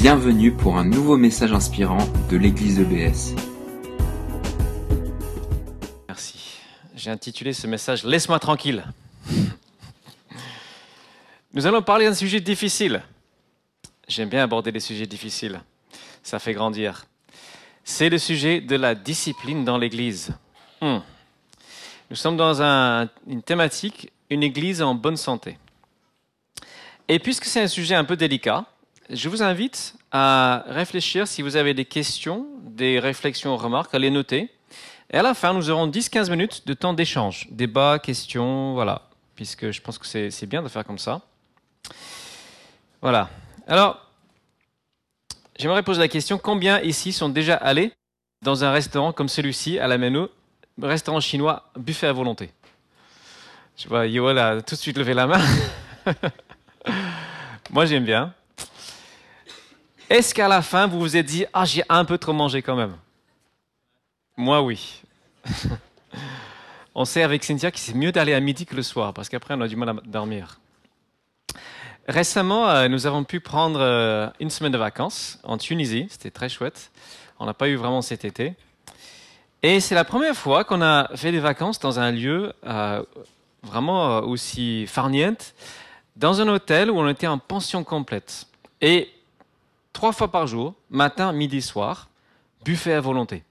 Bienvenue pour un nouveau message inspirant de l'église EBS. Merci. J'ai intitulé ce message Laisse-moi tranquille. Nous allons parler d'un sujet difficile. J'aime bien aborder les sujets difficiles. Ça fait grandir. C'est le sujet de la discipline dans l'église. Hmm. Nous sommes dans une thématique, une église en bonne santé. Et puisque c'est un sujet un peu délicat, je vous invite à réfléchir si vous avez des questions, des réflexions, remarques, à les noter. Et à la fin, nous aurons 10-15 minutes de temps d'échange, débat, questions, voilà, puisque je pense que c'est bien de faire comme ça. Voilà. Alors, j'aimerais poser la question, combien ici sont déjà allés dans un restaurant comme celui-ci, à la Meno, restaurant chinois, buffet à volonté? Je vois Yoel a tout de suite levé la main. Moi, j'aime bien. Est-ce qu'à la fin, vous vous êtes dit, ah, j'ai un peu trop mangé quand même? Moi, oui. on sait avec Cynthia que c'est mieux d'aller à midi que le soir, parce qu'après, on a du mal à dormir. Récemment, euh, nous avons pu prendre euh, une semaine de vacances en Tunisie. C'était très chouette. On n'a pas eu vraiment cet été. Et c'est la première fois qu'on a fait des vacances dans un lieu euh, vraiment aussi farniente, dans un hôtel où on était en pension complète. Et trois fois par jour, matin, midi, soir, buffet à volonté.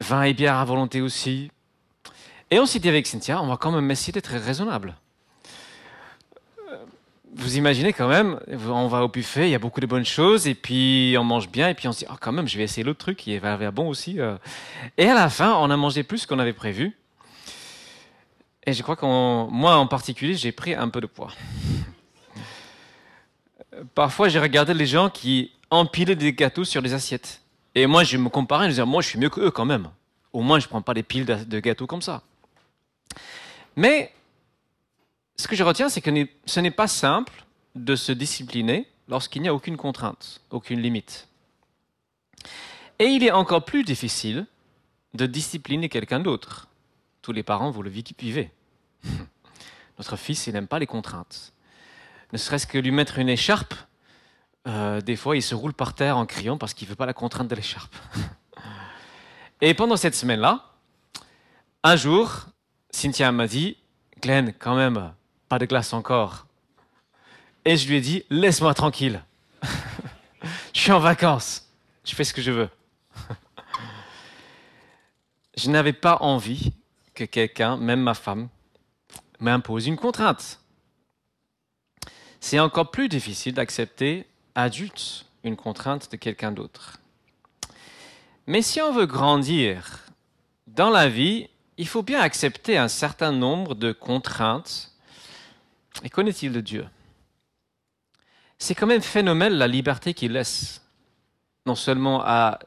Vin et bière à volonté aussi. Et on s'est dit avec Cynthia, on va quand même essayer d'être raisonnable. Euh, vous imaginez quand même, on va au buffet, il y a beaucoup de bonnes choses, et puis on mange bien, et puis on se dit, oh, quand même, je vais essayer l'autre truc qui va l'air bon aussi. Euh. Et à la fin, on a mangé plus qu'on avait prévu. Et je crois que moi en particulier, j'ai pris un peu de poids parfois j'ai regardé les gens qui empilaient des gâteaux sur des assiettes. Et moi, je me comparais, je disais, moi, je suis mieux que eux quand même. Au moins, je ne prends pas des piles de gâteaux comme ça. Mais ce que je retiens, c'est que ce n'est pas simple de se discipliner lorsqu'il n'y a aucune contrainte, aucune limite. Et il est encore plus difficile de discipliner quelqu'un d'autre. Tous les parents, vous le vivez. Notre fils, il n'aime pas les contraintes ne serait-ce que lui mettre une écharpe, euh, des fois il se roule par terre en criant parce qu'il ne veut pas la contrainte de l'écharpe. Et pendant cette semaine-là, un jour, Cynthia m'a dit, Glenn, quand même, pas de glace encore. Et je lui ai dit, laisse-moi tranquille. je suis en vacances. Je fais ce que je veux. je n'avais pas envie que quelqu'un, même ma femme, m'impose une contrainte c'est encore plus difficile d'accepter adulte une contrainte de quelqu'un d'autre. Mais si on veut grandir dans la vie, il faut bien accepter un certain nombre de contraintes. Et connaît-il de Dieu? C'est quand même phénoménal la liberté qu'il laisse, non seulement à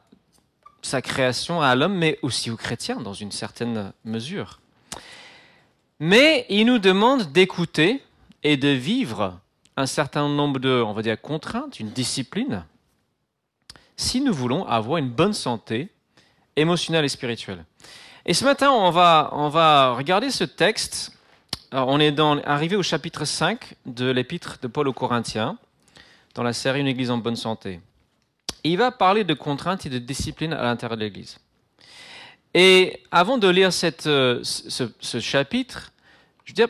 sa création, à l'homme, mais aussi aux chrétiens dans une certaine mesure. Mais il nous demande d'écouter et de vivre un certain nombre de, on va dire, contraintes, une discipline, si nous voulons avoir une bonne santé émotionnelle et spirituelle. Et ce matin, on va, on va regarder ce texte. on est dans, arrivé au chapitre 5 de l'épître de Paul aux Corinthiens, dans la série Une Église en bonne santé. il va parler de contraintes et de discipline à l'intérieur de l'Église. Et avant de lire cette, euh, ce, ce, chapitre, je veux dire,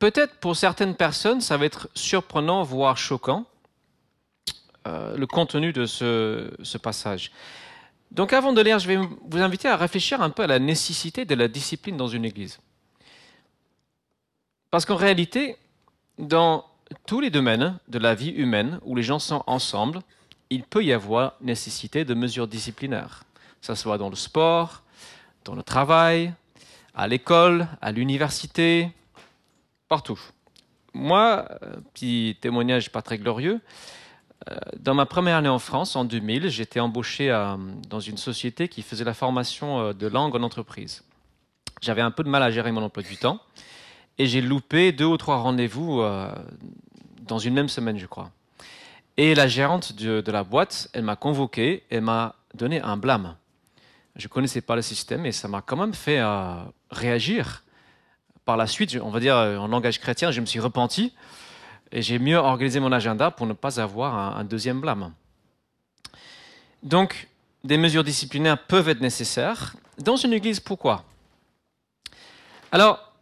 Peut-être pour certaines personnes, ça va être surprenant, voire choquant, euh, le contenu de ce, passage. Donc avant de lire, je vais vous inviter à réfléchir un peu à la nécessité de la discipline dans une église. Parce qu'en réalité, dans tous les domaines de la vie humaine où les gens sont ensemble, il peut y avoir nécessité de mesures disciplinaires. Ce soit dans le sport, dans le travail, à l'école, à l'université, partout. Moi, euh, petit témoignage pas très glorieux, euh, dans ma première année en France, en 2000, j'étais embauché dans une société qui faisait la formation euh, de langue en entreprise. J'avais un peu de mal à gérer mon emploi du temps et j'ai loupé deux ou trois rendez-vous dans une même semaine, je crois. Et la gérante de, de la boîte, elle m'a convoqué et m'a donné un blâme. Je ne connaissais pas le système et ça m'a quand même fait réagir par la suite, on va dire euh, en langage chrétien, je me suis repenti. Et j'ai mieux organisé mon agenda pour ne pas avoir un, un deuxième blâme. Donc, des mesures disciplinaires peuvent être nécessaires. Dans une église, pourquoi? Alors,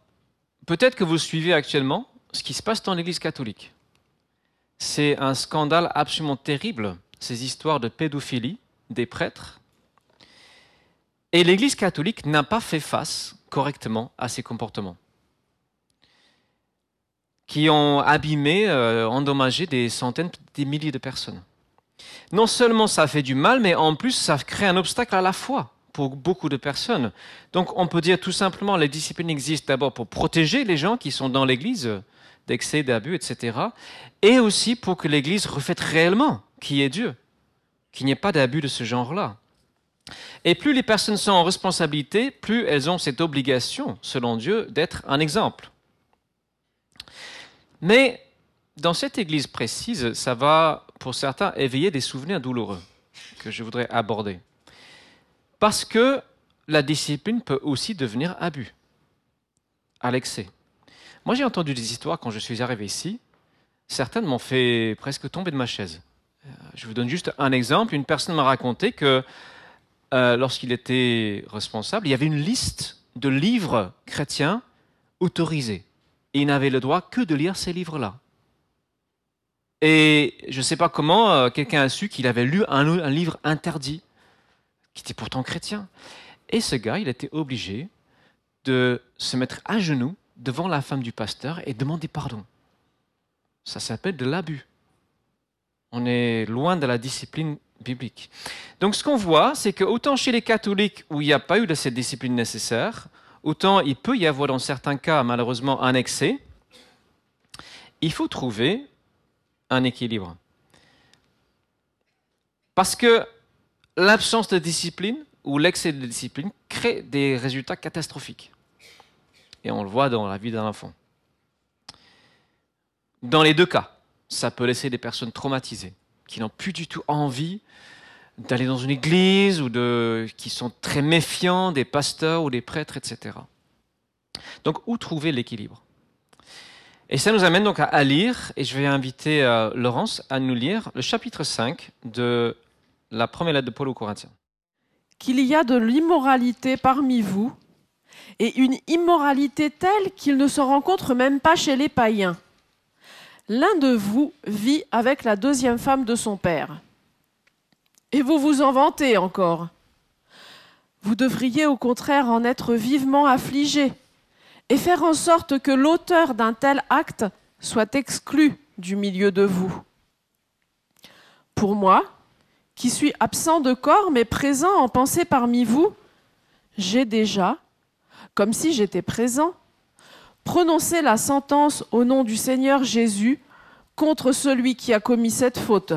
peut-être que vous suivez actuellement ce qui se passe dans l'église catholique. C'est un scandale absolument terrible, ces histoires de pédophilie des prêtres. Et l'église catholique n'a pas fait face correctement à ces comportements qui ont abîmé, euh, endommagé des centaines, des milliers de personnes. Non seulement ça fait du mal, mais en plus ça crée un obstacle à la foi pour beaucoup de personnes. Donc on peut dire tout simplement les disciplines existent d'abord pour protéger les gens qui sont dans l'Église d'excès, d'abus, etc. Et aussi pour que l'Église reflète réellement qui est Dieu, qu'il n'y ait pas d'abus de ce genre-là. Et plus les personnes sont en responsabilité, plus elles ont cette obligation, selon Dieu, d'être un exemple. Mais dans cette église précise, ça va, pour certains, éveiller des souvenirs douloureux que je voudrais aborder. Parce que la discipline peut aussi devenir abus, à l'excès. Moi, j'ai entendu des histoires quand je suis arrivé ici. Certaines m'ont fait presque tomber de ma chaise. Euh, je vous donne juste un exemple. Une personne m'a raconté que euh, lorsqu'il était responsable, il y avait une liste de livres chrétiens autorisés il n'avait le droit que de lire ces livres-là. Et je ne sais pas comment euh, quelqu'un a su qu'il avait lu un, livre interdit, qui était pourtant chrétien. Et ce gars, il était obligé de se mettre à genoux devant la femme du pasteur et demander pardon. Ça s'appelle de l'abus. On est loin de la discipline biblique. Donc ce qu'on voit, c'est que autant chez les catholiques où il n'y a pas eu de cette discipline nécessaire, autant il peut y avoir dans certains cas malheureusement un excès, il faut trouver un équilibre. Parce que l'absence de discipline ou l'excès de discipline crée des résultats catastrophiques. Et on le voit dans la vie d'un enfant. Dans les deux cas, ça peut laisser des personnes traumatisées, qui n'ont plus du tout envie d'aller dans une église ou de, qui sont très méfiants des pasteurs ou des prêtres, etc. Donc, où trouver l'équilibre? Et ça nous amène donc à, lire, et je vais inviter euh, Laurence à nous lire le chapitre 5 de la première lettre de Paul aux Corinthiens. Qu'il y a de l'immoralité parmi vous, et une immoralité telle qu'il ne se rencontre même pas chez les païens. L'un de vous vit avec la deuxième femme de son père et vous vous en vantez encore. Vous devriez au contraire en être vivement affligé et faire en sorte que l'auteur d'un tel acte soit exclu du milieu de vous. Pour moi, qui suis absent de corps mais présent en pensée parmi vous, j'ai déjà, comme si j'étais présent, prononcé la sentence au nom du Seigneur Jésus contre celui qui a commis cette faute.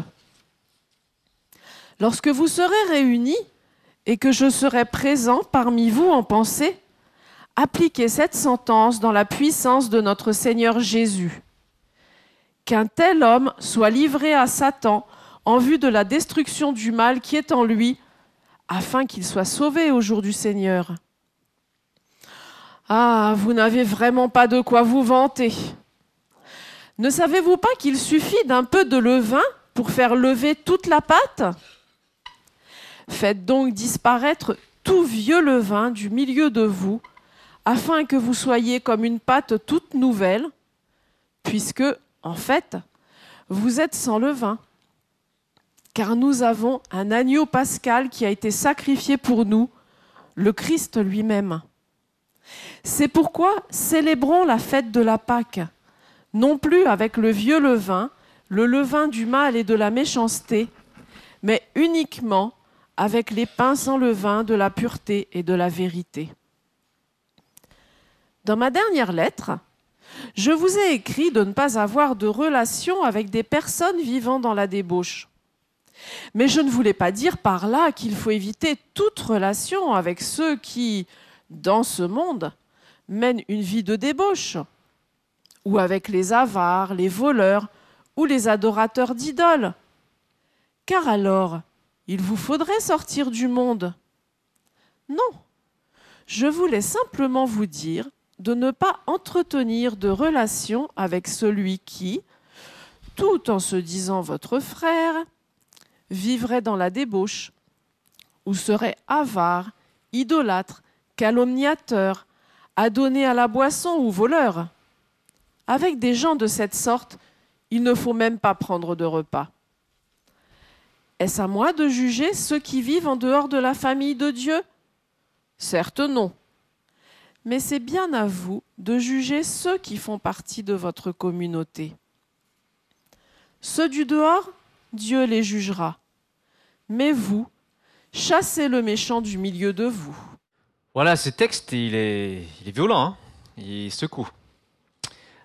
Lorsque vous serez réunis et que je serai présent parmi vous en pensée, appliquez cette sentence dans la puissance de notre Seigneur Jésus. Qu'un tel homme soit livré à Satan en vue de la destruction du mal qui est en lui, afin qu'il soit sauvé au jour du Seigneur. Ah, vous n'avez vraiment pas de quoi vous vanter. Ne savez-vous pas qu'il suffit d'un peu de levain pour faire lever toute la pâte? Faites donc disparaître tout vieux levain du milieu de vous, afin que vous soyez comme une pâte toute nouvelle, puisque, en fait, vous êtes sans levain. Car nous avons un agneau pascal qui a été sacrifié pour nous, le Christ lui-même. C'est pourquoi célébrons la fête de la Pâque, non plus avec le vieux levain, le levain du mal et de la méchanceté, mais uniquement avec les pains sans levain de la pureté et de la vérité. Dans ma dernière lettre, je vous ai écrit de ne pas avoir de relation avec des personnes vivant dans la débauche. Mais je ne voulais pas dire par là qu'il faut éviter toute relation avec ceux qui, dans ce monde, mènent une vie de débauche, ou avec les avares, les voleurs, ou les adorateurs d'idoles. Car alors, il vous faudrait sortir du monde. Non, je voulais simplement vous dire de ne pas entretenir de relation avec celui qui, tout en se disant votre frère, vivrait dans la débauche, ou serait avare, idolâtre, calomniateur, adonné à la boisson ou voleur. Avec des gens de cette sorte, il ne faut même pas prendre de repas. Est-ce à moi de juger ceux qui vivent en dehors de la famille de Dieu? Certes non. Mais c'est bien à vous de juger ceux qui font partie de votre communauté. Ceux du dehors, Dieu les jugera. Mais vous, chassez le méchant du milieu de vous. Voilà, ce texte, il est, il violent, hein il secoue.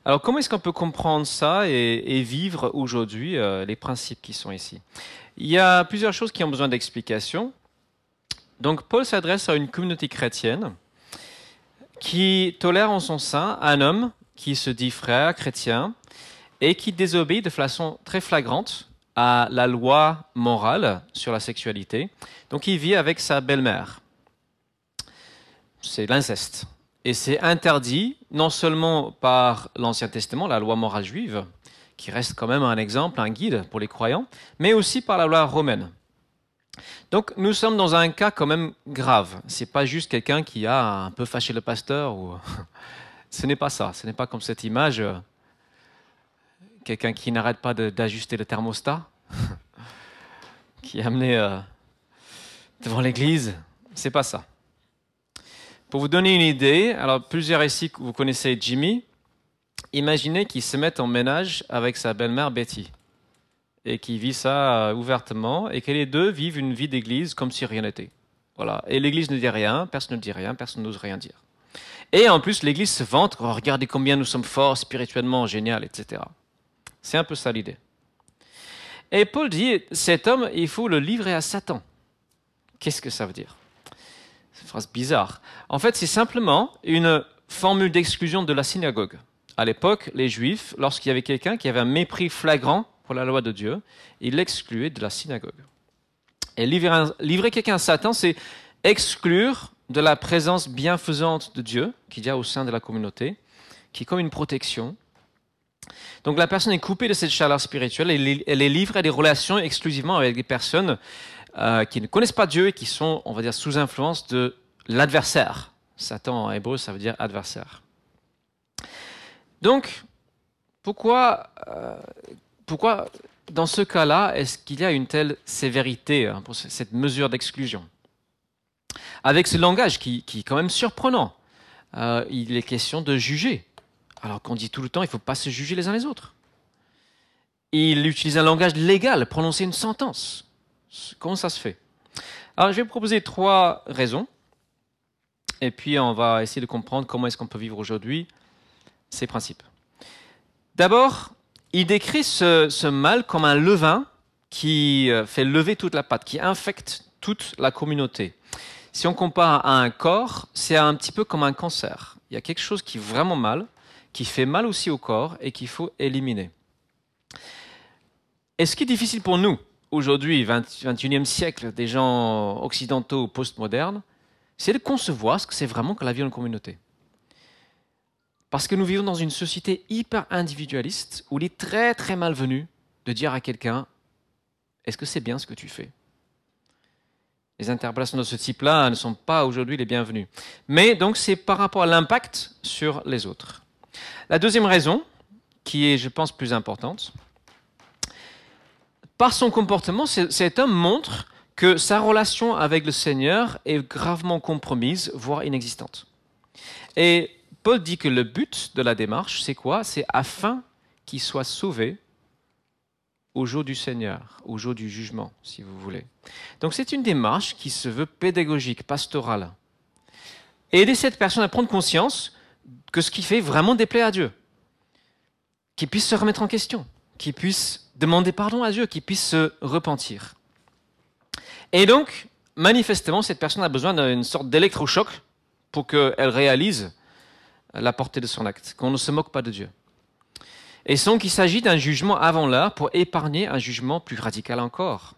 Alors comment est-ce qu'on peut comprendre ça et, vivre aujourd'hui euh, les principes qui sont ici? Il y a plusieurs choses qui ont besoin d'explication. Donc Paul s'adresse à une communauté chrétienne qui tolère en son sein un homme qui se dit frère chrétien et qui désobéit de façon très flagrante à la loi morale sur la sexualité. Donc il vit avec sa belle-mère. C'est l'inceste. Et c'est interdit non seulement par l'Ancien Testament, la loi morale juive, qui reste quand même un exemple, un guide pour les croyants, mais aussi par la loi romaine. Donc nous sommes dans un cas quand même grave. Ce n'est pas juste quelqu'un qui a un peu fâché le pasteur. Ou... Ce n'est pas ça. Ce n'est pas comme cette image quelqu'un qui n'arrête pas d'ajuster le thermostat, qui est amené euh, devant l'église. C'est pas ça. Pour vous donner une idée, alors plusieurs ici, vous connaissez Jimmy. Imaginez qu'il se mette en ménage avec sa belle-mère Betty et qui vit ça euh, ouvertement et que les deux vivent une vie d'église comme si rien n'était. Voilà. Et l'église ne dit rien, personne ne dit rien, personne n'ose rien dire. Et en plus, l'église se vante, oh, regardez combien nous sommes forts spirituellement, génial, etc. C'est un peu ça l'idée. Et Paul dit, cet homme, il faut le livrer à Satan. Qu'est-ce que ça veut dire? Une phrase bizarre. En fait, c'est simplement une formule d'exclusion de la synagogue. À l'époque, les Juifs, lorsqu'il y avait quelqu'un qui avait un mépris flagrant pour la loi de Dieu, ils l'excluaient de la synagogue. Et livrer, quelqu'un à Satan, c'est exclure de la présence bienfaisante de Dieu qu'il y a au sein de la communauté, qui est comme une protection, donc la personne est coupée de cette chaleur spirituelle et elle est livrée à des relations exclusivement avec des personnes euh, qui ne connaissent pas Dieu et qui sont, on va dire, sous influence de l'adversaire. Satan en hébreu, ça veut dire adversaire. Donc, pourquoi, euh, pourquoi dans ce cas-là, est-ce qu'il y a une telle sévérité hein, pour cette mesure d'exclusion? Avec ce langage qui, qui, est quand même surprenant, euh, il est question de juger. Alors qu'on dit tout le temps, il ne faut pas se juger les uns les autres. Il utilise un langage légal, prononcer une sentence. Comment ça se fait? Alors je vais proposer trois raisons. Et puis on va essayer de comprendre comment est-ce qu'on peut vivre aujourd'hui ces principes. D'abord, il décrit ce, ce, mal comme un levain qui euh, fait lever toute la pâte, qui infecte toute la communauté. Si on compare à un corps, c'est un petit peu comme un cancer. Il y a quelque chose qui est vraiment mal, qui fait mal aussi au corps et qu'il faut éliminer. Et ce qui est difficile pour nous, aujourd'hui, 21e siècle, des gens occidentaux postmodernes, c'est de concevoir ce que c'est vraiment que la vie en communauté. Parce que nous vivons dans une société hyper individualiste où il est très très malvenu de dire à quelqu'un Est-ce que c'est bien ce que tu fais? Les interpellations de ce type-là ne sont pas aujourd'hui les bienvenues. Mais donc c'est par rapport à l'impact sur les autres. La deuxième raison, qui est, je pense, plus importante, par son comportement, cet homme montre que sa relation avec le Seigneur est gravement compromise, voire inexistante. Et Paul dit que le but de la démarche, c'est quoi? C'est afin qu'il soit sauvé au jour du Seigneur, au jour du jugement, si vous voulez. Donc c'est une démarche qui se veut pédagogique, pastorale. aider cette personne à prendre conscience que ce qui fait vraiment déplaît à Dieu. Qu'il puisse se remettre en question, qu'il puisse demander pardon à Dieu, qu'il puisse se repentir. Et donc, manifestement, cette personne a besoin d'une sorte d'électrochoc pour qu'elle réalise la portée de son acte, qu'on ne se moque pas de Dieu. Et donc, il s'agit d'un jugement avant l'heure pour épargner un jugement plus radical encore.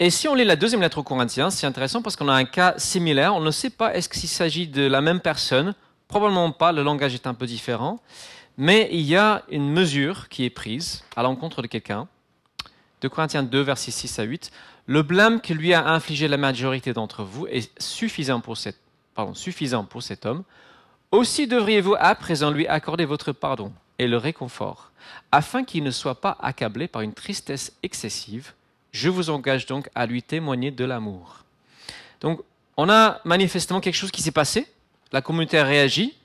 Et si on lit la deuxième lettre aux Corinthiens, c'est intéressant parce qu'on a un cas similaire. On ne sait pas est-ce qu'il s'agit de la même personne? Probablement pas, le langage est un peu différent. Mais il y a une mesure qui est prise à l'encontre de quelqu'un. De Corinthiens 2, versets 6 à 8. Le blâme que lui a infligé la majorité d'entre vous est suffisant pour, suffisant pour cet homme. Aussi devriez-vous à présent lui accorder votre pardon et le réconfort, afin qu'il ne soit pas accablé par une tristesse excessive. Je vous engage donc à lui témoigner de l'amour. Donc, on a manifestement quelque chose qui s'est passé, la communauté a réagi,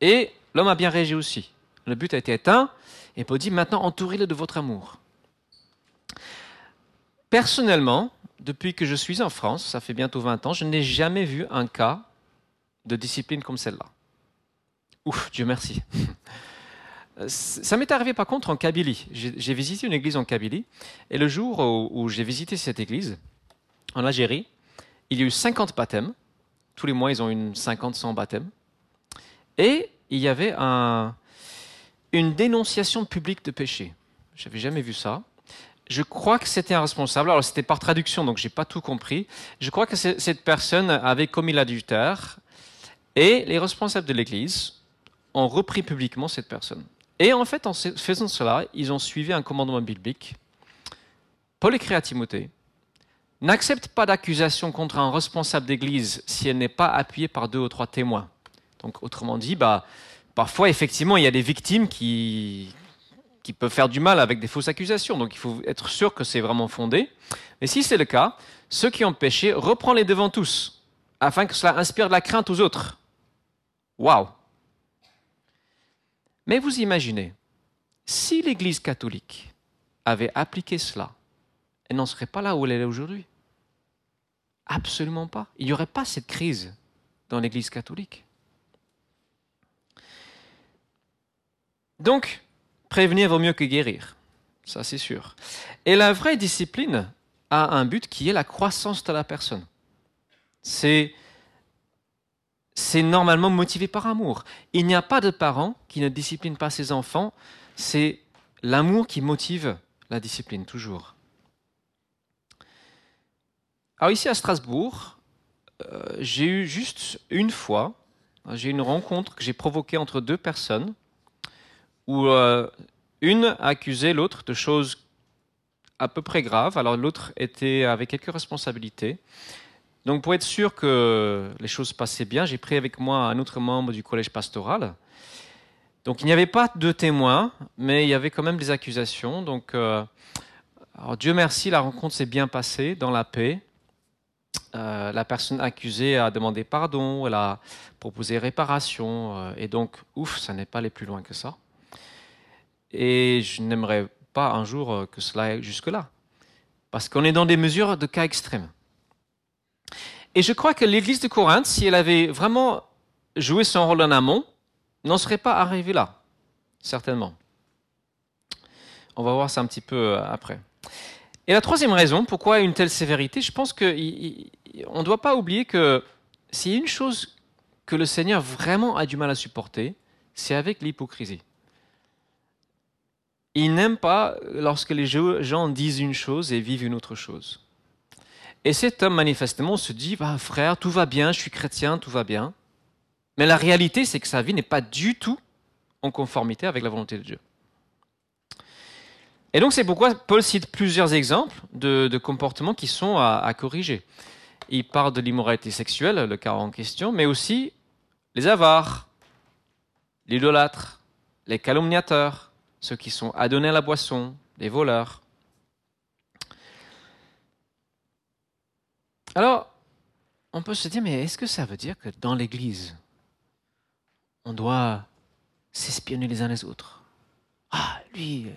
et l'homme a bien réagi aussi. Le but a été éteint, et Paul dit maintenant entourez-le de votre amour. Personnellement, depuis que je suis en France, ça fait bientôt 20 ans, je n'ai jamais vu un cas de discipline comme celle-là. Ouf, Dieu merci. Ça m'est arrivé par contre en Kabylie. J'ai visité une église en Kabylie, et le jour où, j'ai visité cette église, en Algérie, il y a eu 50 baptêmes. Tous les mois, ils ont une 50-100 baptêmes. Et il y avait un, une dénonciation publique de péché. Je n'avais jamais vu ça. Je crois que c'était un responsable. Alors, c'était par traduction, donc je n'ai pas tout compris. Je crois que cette personne avait commis l'adultère et les responsables de l'Église ont repris publiquement cette personne. Et en fait, en faisant cela, ils ont suivi un commandement biblique. Paul écrit à Timothée N'accepte pas d'accusation contre un responsable d'église si elle n'est pas appuyée par deux ou trois témoins. Donc, autrement dit, bah, parfois, effectivement, il y a des victimes qui, peuvent faire du mal avec des fausses accusations. Donc, il faut être sûr que c'est vraiment fondé. Mais si c'est le cas, ceux qui ont péché, reprends-les devant tous, afin que cela inspire de la crainte aux autres. Waouh Mais vous imaginez, si l'Église catholique avait appliqué cela, elle n'en serait pas là où elle est aujourd'hui. Absolument pas. Il n'y aurait pas cette crise dans l'Église catholique. Donc, prévenir vaut mieux que guérir. Ça, c'est sûr. Et la vraie discipline a un but qui est la croissance de la personne. C'est normalement motivé par amour. Il n'y a pas de parent qui ne discipline pas ses enfants. C'est l'amour qui motive la discipline, toujours. Alors ici à Strasbourg, euh, j'ai eu juste une fois, j'ai une rencontre que j'ai provoquée entre deux personnes où euh, une a accusé l'autre de choses à peu près graves, alors l'autre était avec quelques responsabilités. Donc pour être sûr que les choses passaient bien, j'ai pris avec moi un autre membre du collège pastoral. Donc il n'y avait pas de témoins, mais il y avait quand même des accusations. Donc euh, alors Dieu merci, la rencontre s'est bien passée dans la paix. Euh, la personne accusée a demandé pardon, elle a proposé réparation, euh, et donc, ouf, ça n'est pas allé plus loin que ça. Et je n'aimerais pas un jour euh, que cela aille jusque-là, parce qu'on est dans des mesures de cas extrêmes. Et je crois que l'Église de Corinthe, si elle avait vraiment joué son rôle en amont, n'en serait pas arrivée là, certainement. On va voir ça un petit peu après. Et la troisième raison, pourquoi une telle sévérité, je pense qu'on ne doit pas oublier que s'il y a une chose que le Seigneur vraiment a du mal à supporter, c'est avec l'hypocrisie. Il n'aime pas lorsque les gens disent une chose et vivent une autre chose. Et cet homme, manifestement, se dit, bah, frère, tout va bien, je suis chrétien, tout va bien. Mais la réalité, c'est que sa vie n'est pas du tout en conformité avec la volonté de Dieu. Et donc c'est pourquoi Paul cite plusieurs exemples de, comportements qui sont à, corriger. Il parle de l'immoralité sexuelle, le cas en question, mais aussi les avares, l'idolâtre, les calomniateurs, ceux qui sont adonnés à la boisson, les voleurs. Alors, on peut se dire, mais est-ce que ça veut dire que dans l'Église, on doit s'espionner les uns les autres? Ah, lui,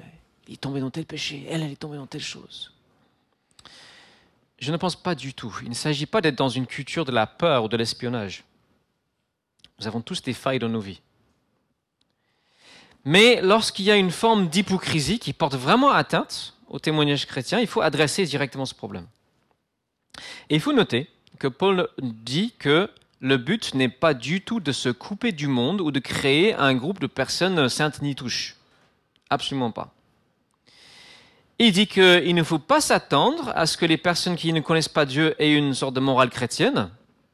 il est tombé dans tel péché, elle, elle est tombée dans telle chose. Je ne pense pas du tout. Il ne s'agit pas d'être dans une culture de la peur ou de l'espionnage. Nous avons tous des failles dans nos vies. Mais lorsqu'il y a une forme d'hypocrisie qui porte vraiment atteinte au témoignage chrétien, il faut adresser directement ce problème. Il faut noter que Paul dit que le but n'est pas du tout de se couper du monde ou de créer un groupe de personnes saintes ni touches. Absolument pas. Il dit qu'il ne faut pas s'attendre à ce que les personnes qui ne connaissent pas Dieu aient une sorte de morale chrétienne.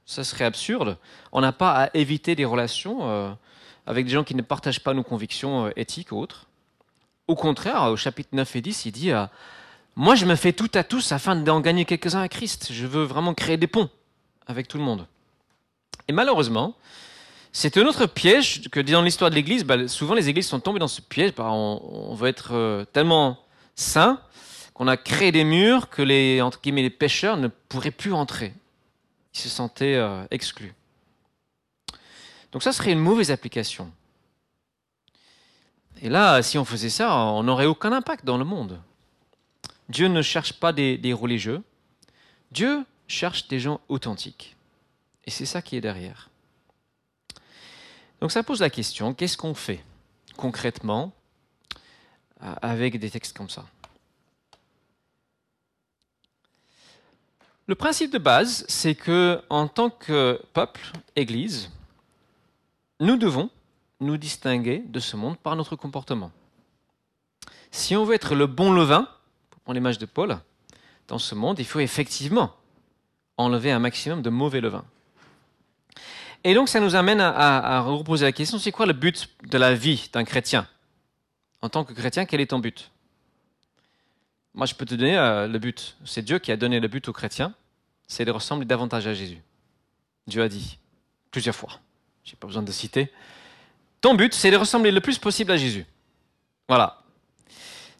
Ça serait absurde. On n'a pas à éviter des relations. Avec des gens qui ne partagent pas nos convictions euh, éthiques ou autres. Au contraire, au chapitre 9 et 10, il dit euh, Moi, je me fais tout à tous afin d'en gagner quelques-uns à Christ. Je veux vraiment créer des ponts avec tout le monde. Et malheureusement, c'est un autre piège que dans l'histoire de l'Église, bah, souvent les églises sont tombées dans ce piège. Bah, on, veut être euh, tellement saint qu'on a créé des murs que les, entre guillemets, les pêcheurs ne pourraient plus entrer. Ils se sentaient exclus. Donc ça serait une mauvaise application. Et là, si on faisait ça, on n'aurait aucun impact dans le monde. Dieu ne cherche pas des, des religieux. Dieu cherche des gens authentiques. Et c'est ça qui est derrière. Donc ça pose la question, qu'est-ce qu'on fait concrètement euh, avec des textes comme ça? Le principe de base, c'est que en tant que peuple, Église, nous devons nous distinguer de ce monde par notre comportement. Si on veut être le bon levain, pour prendre l'image de Paul, dans ce monde, il faut effectivement enlever un maximum de mauvais levain. Et donc ça nous amène à, reposer la question, c'est quoi le but de la vie d'un chrétien? En tant que chrétien, quel est ton but? Moi, je peux te donner euh, le but. C'est Dieu qui a donné le but aux chrétiens, c'est de ressembler davantage à Jésus. Dieu a dit plusieurs fois, je n'ai pas besoin de citer, ton but, c'est de ressembler le plus possible à Jésus. Voilà.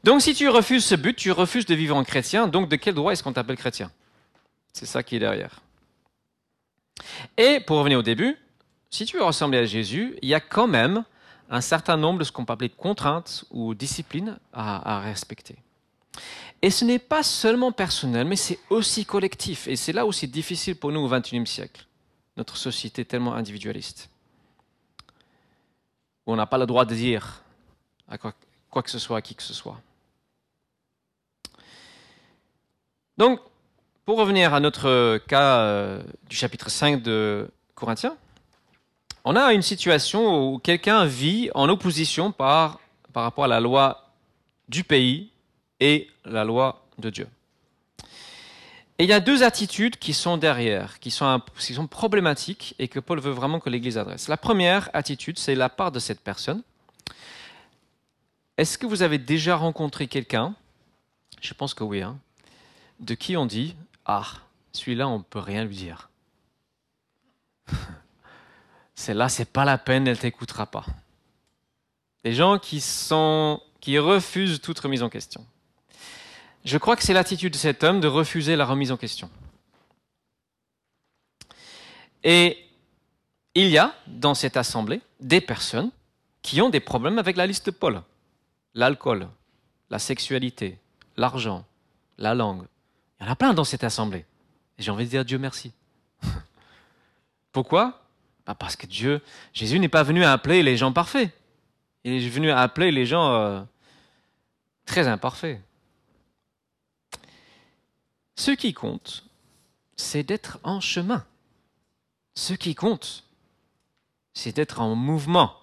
Donc si tu refuses ce but, tu refuses de vivre en chrétien, donc de quel droit est-ce qu'on t'appelle chrétien? C'est ça qui est derrière. Et pour revenir au début, si tu veux ressembler à Jésus, il y a quand même un certain nombre de ce qu'on peut appeler contraintes ou disciplines à, respecter. Et ce n'est pas seulement personnel, mais c'est aussi collectif. Et c'est là où c'est difficile pour nous au XXIe siècle, notre société tellement individualiste, où on n'a pas le droit de dire à quoi, que ce soit à qui que ce soit. Donc, pour revenir à notre cas euh, du chapitre 5 de Corinthiens, on a une situation où quelqu'un vit en opposition par, par rapport à la loi du pays et la loi de Dieu. Et il y a deux attitudes qui sont derrière, qui sont, problématiques et que Paul veut vraiment que l'Église adresse. La première attitude, c'est la part de cette personne. Est-ce que vous avez déjà rencontré quelqu'un, je pense que oui, hein, de qui on dit ah, celui-là, on ne peut rien lui dire. Celle-là, c'est pas la peine, elle t'écoutera pas. Des gens qui sont, qui refusent toute remise en question. Je crois que c'est l'attitude de cet homme de refuser la remise en question. Et il y a dans cette assemblée des personnes qui ont des problèmes avec la liste de Paul. L'alcool, la sexualité, l'argent, la langue, il y en a plein dans cette assemblée. Et j'ai envie de dire Dieu merci. Pourquoi? Bah, Parce que Dieu, Jésus n'est pas venu à appeler les gens parfaits. Il est venu à appeler les gens euh, très imparfaits. Ce qui compte, c'est d'être en chemin. Ce qui compte, c'est d'être en mouvement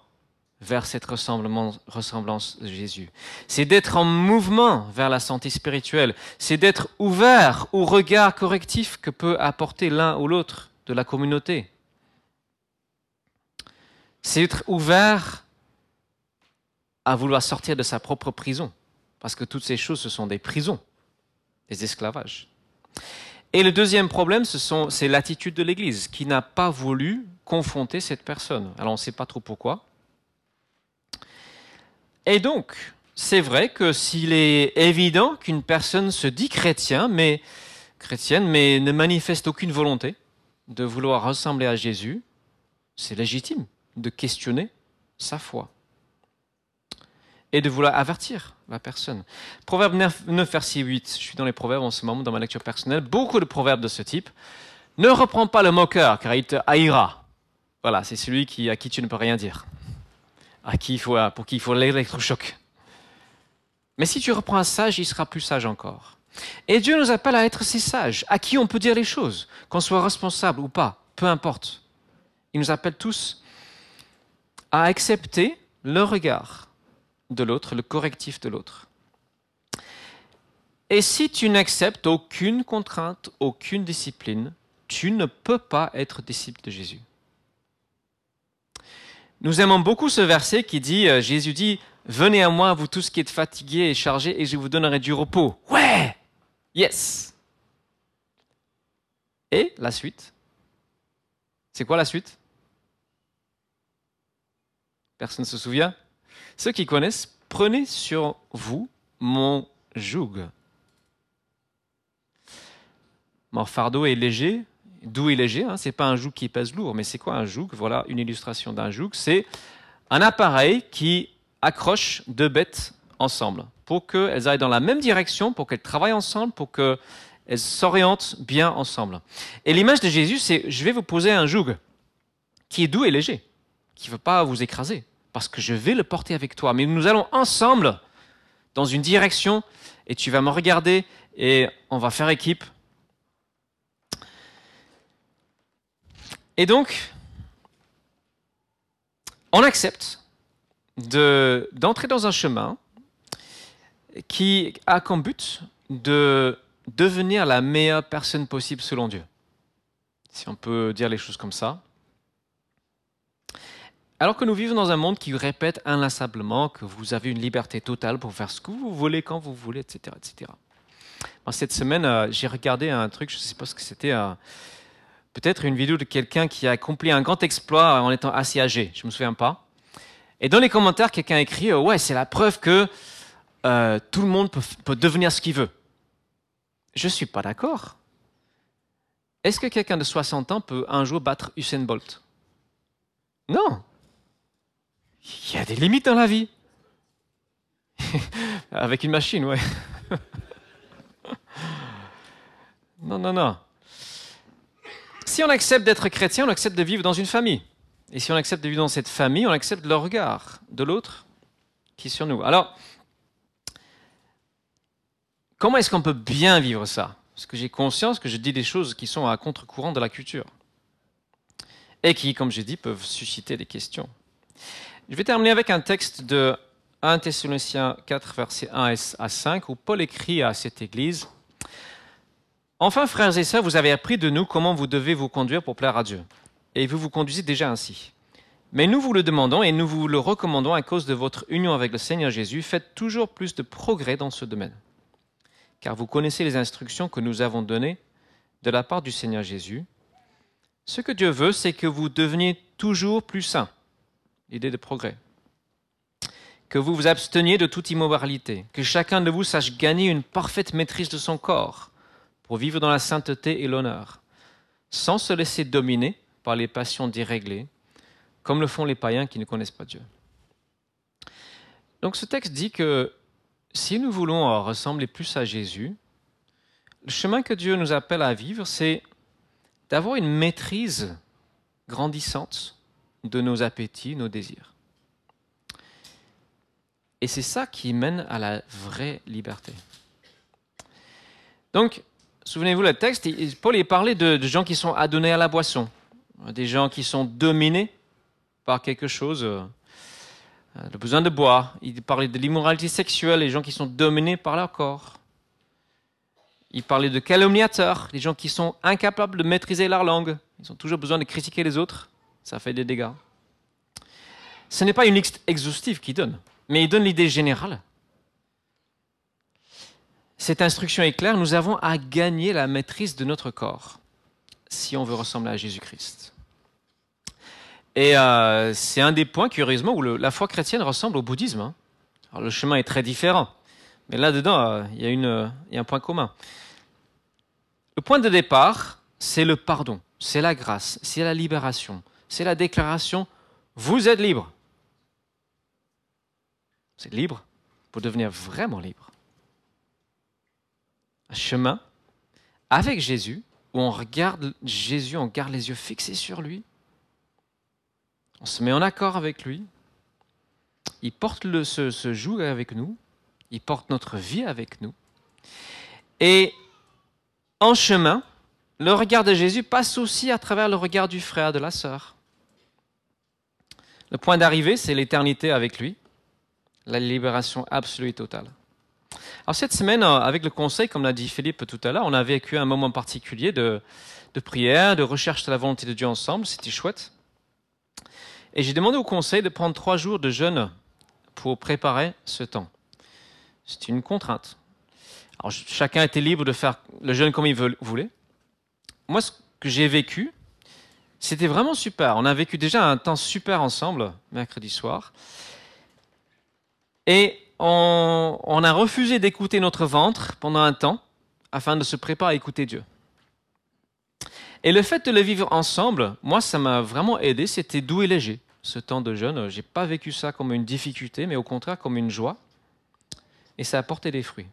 vers cette ressemblance de Jésus. C'est d'être en mouvement vers la santé spirituelle. C'est d'être ouvert au regard correctif que peut apporter l'un ou l'autre de la communauté. C'est être ouvert à vouloir sortir de sa propre prison. Parce que toutes ces choses, ce sont des prisons, des esclavages. Et le deuxième problème, c'est l'attitude de l'Église, qui n'a pas voulu confronter cette personne. Alors on ne sait pas trop pourquoi. Et donc, c'est vrai que s'il est évident qu'une personne se dit chrétien, mais, chrétienne, mais ne manifeste aucune volonté de vouloir ressembler à Jésus, c'est légitime de questionner sa foi et de vouloir avertir la personne. Proverbe 9, verset 8, je suis dans les proverbes en ce moment dans ma lecture personnelle, beaucoup de proverbes de ce type. Ne reprends pas le moqueur, car il te haïra. Voilà, c'est celui qui, à qui tu ne peux rien dire à qui il faut, pour qui il faut l'électrochoc. Mais si tu reprends un sage, il sera plus sage encore. Et Dieu nous appelle à être ces sages, à qui on peut dire les choses, qu'on soit responsable ou pas, peu importe. Il nous appelle tous à accepter le regard de l'autre, le correctif de l'autre. Et si tu n'acceptes aucune contrainte, aucune discipline, tu ne peux pas être disciple de Jésus. Nous aimons beaucoup ce verset qui dit, euh, Jésus dit, venez à moi, vous tous qui êtes fatigués et chargés, et je vous donnerai du repos. Ouais! Yes! Et la suite? C'est quoi la suite? Personne ne se souvient? Ceux qui connaissent, prenez sur vous mon joug. Mon fardeau est léger, doux et léger. Hein, c'est pas un joug qui pèse lourd, mais c'est quoi un joug? Voilà une illustration d'un joug. C'est un appareil qui accroche deux bêtes ensemble pour qu'elles aillent dans la même direction, pour qu'elles travaillent ensemble, pour qu'elles s'orientent bien ensemble. Et l'image de Jésus, c'est je vais vous poser un joug qui est doux et léger, qui ne veut pas vous écraser, parce que je vais le porter avec toi. Mais nous allons ensemble dans une direction, et tu vas me regarder, et on va faire équipe, Et donc, on accepte d'entrer dans un chemin qui a comme but de devenir la meilleure personne possible selon Dieu. Si on peut dire les choses comme ça. Alors que nous vivons dans un monde qui répète inlassablement que vous avez une liberté totale pour faire ce que vous voulez quand vous voulez, etc. etc. cette semaine, euh, j'ai regardé un truc, je ne sais pas ce que c'était, euh, peut-être une vidéo de quelqu'un qui a accompli un grand exploit en étant assez âgé, je ne me souviens pas. Et dans les commentaires, quelqu'un a écrit Ouais, c'est la preuve que euh, tout le monde peut, devenir ce qu'il veut. Je ne suis pas d'accord. Est-ce que quelqu'un de 60 ans peut un jour battre Usain Bolt? Non. Il y a des limites dans la vie. Avec une machine, ouais. non, non, non si on accepte d'être chrétien, on accepte de vivre dans une famille. Et si on accepte de vivre dans cette famille, on accepte le regard de l'autre qui est sur nous. Alors, comment est-ce qu'on peut bien vivre ça? Parce que j'ai conscience que je dis des choses qui sont à contre-courant de la culture. Et qui, comme j'ai dit, peuvent susciter des questions. Je vais terminer avec un texte de 1 Thessaloniciens 4, versets 1 à 5, où Paul écrit à cette église Enfin, frères et sœurs, vous avez appris de nous comment vous devez vous conduire pour plaire à Dieu. Et vous vous conduisez déjà ainsi. Mais nous vous le demandons et nous vous le recommandons à cause de votre union avec le Seigneur Jésus. Faites toujours plus de progrès dans ce domaine. Car vous connaissez les instructions que nous avons données de la part du Seigneur Jésus. Ce que Dieu veut, c'est que vous deveniez toujours plus saints. L'idée de progrès. Que vous vous absteniez de toute immoralité. Que chacun de vous sache gagner une parfaite maîtrise de son corps pour vivre dans la sainteté et l'honneur, sans se laisser dominer par les passions déréglées, comme le font les païens qui ne connaissent pas Dieu. Donc ce texte dit que si nous voulons ressembler plus à Jésus, le chemin que Dieu nous appelle à vivre, c'est d'avoir une maîtrise grandissante de nos appétits, nos désirs. Et c'est ça qui mène à la vraie liberté. Donc, Souvenez-vous le texte, Paul est parlé de, gens qui sont adonnés à la boisson, des gens qui sont dominés par quelque chose, euh, le besoin de boire. Il parlait de l'immoralité sexuelle, les gens qui sont dominés par leur corps. Il parlait de calomniateurs, les gens qui sont incapables de maîtriser leur langue. Ils ont toujours besoin de critiquer les autres. Ça fait des dégâts. Ce n'est pas une liste exhaustive qu'il donne, mais il donne l'idée générale cette instruction est claire, nous avons à gagner la maîtrise de notre corps si on veut ressembler à Jésus-Christ. Et euh, c'est un des points, curieusement, où la foi chrétienne ressemble au bouddhisme. Hein. Le chemin est très différent, mais là-dedans, euh, il, y a un point commun. Le point de départ, c'est le pardon, c'est la grâce, c'est la libération, c'est la déclaration, vous êtes libre. C'est libre pour devenir vraiment libre un chemin avec Jésus, où on regarde Jésus, on garde les yeux fixés sur lui, on se met en accord avec lui, il porte ce joug avec nous, il porte notre vie avec nous. Et en chemin, le regard de Jésus passe aussi à travers le regard du frère, de la sœur. Le point d'arrivée, c'est l'éternité avec lui, la libération absolue et totale. Alors cette semaine, euh, avec le conseil, comme l'a dit Philippe tout à l'heure, on a vécu un moment particulier de, prière, de recherche de la volonté de Dieu ensemble. C'était chouette. Et j'ai demandé au conseil de prendre trois jours de jeûne pour préparer ce temps. C'est une contrainte. Alors, chacun était libre de faire le jeûne comme il voulait. Moi, ce que j'ai vécu, c'était vraiment super. On a vécu déjà un temps super ensemble, mercredi soir. Et on, a refusé d'écouter notre ventre pendant un temps afin de se préparer à écouter Dieu. Et le fait de le vivre ensemble, moi, ça m'a vraiment aidé. C'était doux et léger, ce temps de jeûne. Je n'ai pas vécu ça comme une difficulté, mais au contraire comme une joie. Et ça a porté des fruits.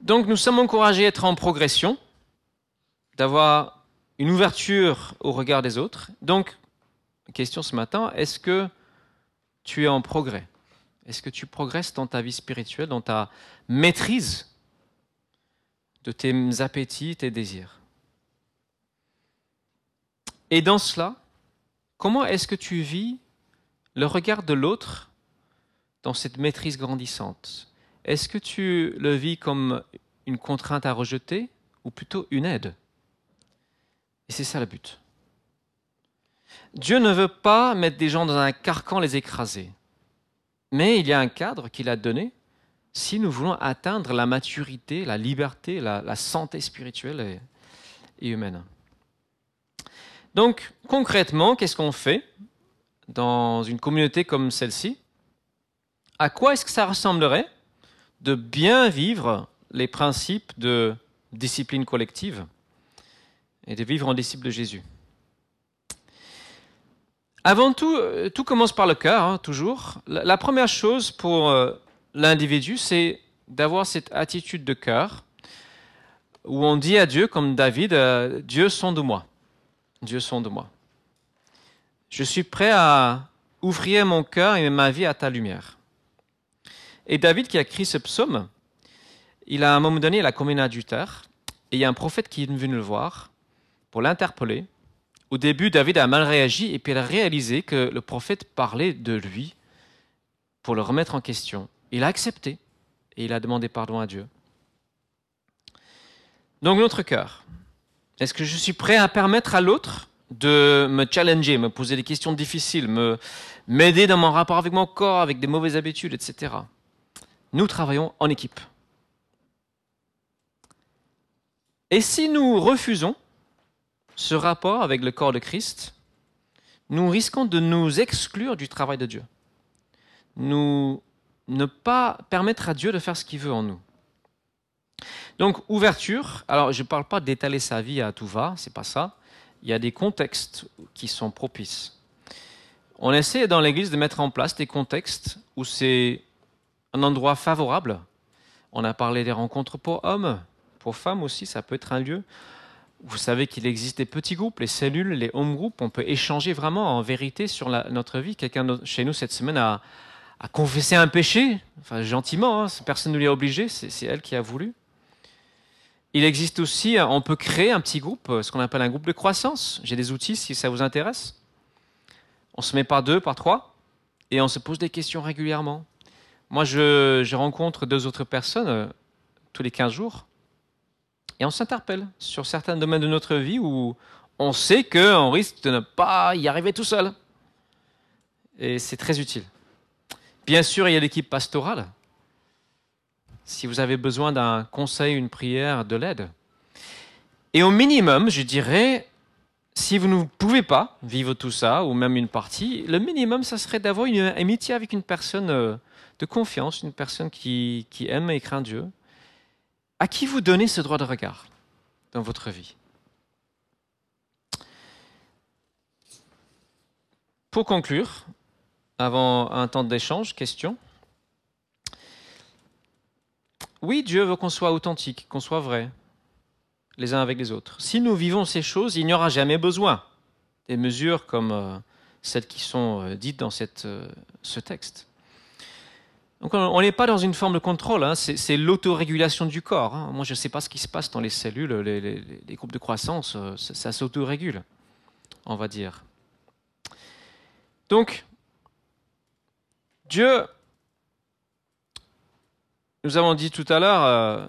Donc, nous sommes encouragés à être en progression, d'avoir une ouverture au regard des autres. Donc, question ce matin, est-ce que tu es en progrès? Est-ce que tu progresses dans ta vie spirituelle, dans ta maîtrise de tes appétits, tes désirs? Et dans cela, comment est-ce que tu vis le regard de l'autre dans cette maîtrise grandissante? Est-ce que tu le vis comme une contrainte à rejeter ou plutôt une aide? Et c'est ça le but. Dieu ne veut pas mettre des gens dans un carcan, les écraser. Mais il y a un cadre qu'il a donné si nous voulons atteindre la maturité, la liberté, la, santé spirituelle et humaine. Donc, concrètement, qu'est-ce qu'on fait dans une communauté comme celle-ci? À quoi est-ce que ça ressemblerait de bien vivre les principes de discipline collective? Et de vivre en disciple de Jésus Avant tout, euh, tout commence par le cœur, hein, toujours. La, première chose pour euh, l'individu, c'est d'avoir cette attitude de cœur où on dit à Dieu, comme David, euh, Dieu sonde-moi. Dieu de moi. Je suis prêt à ouvrir mon cœur et ma vie à ta lumière. Et David qui a écrit ce psaume, il a à un moment donné, il a commis un adultère, et il y a un prophète qui est venu le voir pour l'interpeller. Au début, David a mal réagi, et puis il a réalisé que le prophète parlait de lui pour le remettre en question. Il a accepté, et il a demandé pardon à Dieu. Donc notre cœur, est-ce que je suis prêt à permettre à l'autre de me challenger, me poser des questions difficiles, me m'aider dans mon rapport avec mon corps, avec des mauvaises habitudes, etc. Nous travaillons en équipe. Et si nous refusons ce rapport avec le corps de Christ, nous risquons de nous exclure du travail de Dieu. Nous ne pas permettre à Dieu de faire ce qu'il veut en nous. Donc, ouverture, alors je ne parle pas d'étaler sa vie à tout va, c'est pas ça. Il y a des contextes qui sont propices. On essaie dans l'Église de mettre en place des contextes où c'est un endroit favorable. On a parlé des rencontres pour hommes, pour femmes aussi, ça peut être un lieu. Vous savez qu'il existe des petits groupes, les cellules, les home groups. On peut échanger vraiment en vérité sur notre vie. Quelqu'un chez nous cette semaine a, confessé un péché, gentiment, hein, personne ne lui a obligé, c'est elle qui a voulu. Il existe aussi, on peut créer un petit groupe, ce qu'on appelle un groupe de croissance. J'ai des outils si ça vous intéresse. On se met par deux, par trois, et on se pose des questions régulièrement. Moi, je, rencontre deux autres personnes euh, tous les 15 jours, et on s'interpelle sur certains domaines de notre vie où on sait qu'on risque de ne pas y arriver tout seul. Et c'est très utile. Bien sûr, il y a l'équipe pastorale si vous avez besoin d'un conseil, une prière, de l'aide. Et au minimum, je dirais, si vous ne pouvez pas vivre tout ça, ou même une partie, le minimum, ça serait d'avoir une amitié avec une personne euh, de confiance, une personne qui, qui aime et craint Dieu, à qui vous donnez ce droit de regard dans votre vie. Pour conclure, avant un temps d'échange, question. Oui, Dieu veut qu'on soit authentique, qu'on soit vrai, les uns avec les autres. Si nous vivons ces choses, il n'y aura jamais besoin des mesures comme euh, celles qui sont euh, dites dans euh, ce texte. Donc on n'est pas dans une forme de contrôle, hein. c'est l'autorégulation du corps. Hein. Moi, je ne sais pas ce qui se passe dans les cellules, les, groupes de croissance, ça, ça s'autorégule, on va dire. Donc, Dieu nous avons dit tout à l'heure, euh,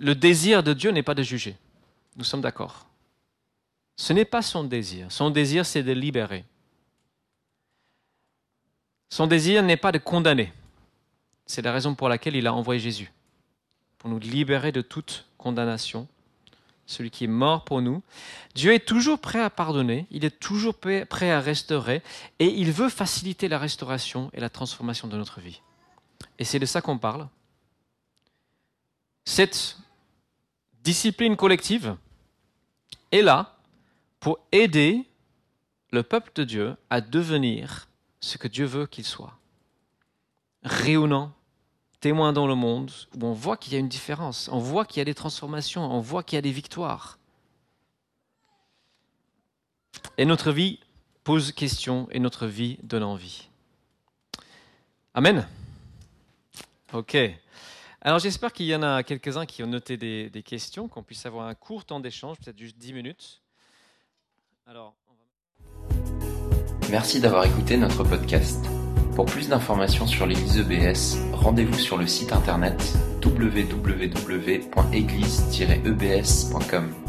le désir de Dieu n'est pas de juger. Nous sommes d'accord. Ce n'est pas son désir. Son désir, c'est de libérer. Son désir n'est pas de condamner. C'est la raison pour laquelle il a envoyé Jésus, pour nous libérer de toute condamnation, celui qui est mort pour nous. Dieu est toujours prêt à pardonner, il est toujours prêt à restaurer, et il veut faciliter la restauration et la transformation de notre vie. Et c'est de ça qu'on parle. Cette discipline collective est là pour aider le peuple de Dieu à devenir ce que Dieu veut qu'il soit. Rayonnant, témoin dans le monde, où on voit qu'il y a une différence, on voit qu'il y a des transformations, on voit qu'il y a des victoires. Et notre vie pose question et notre vie donne envie. Amen. Ok. Alors j'espère qu'il y en a quelques-uns qui ont noté des, questions, qu'on puisse avoir un court temps d'échange, peut-être juste 10 minutes. Alors, Merci d'avoir écouté notre podcast. Pour plus d'informations sur l'Église EBS, rendez-vous sur le site internet www.église-ebs.com.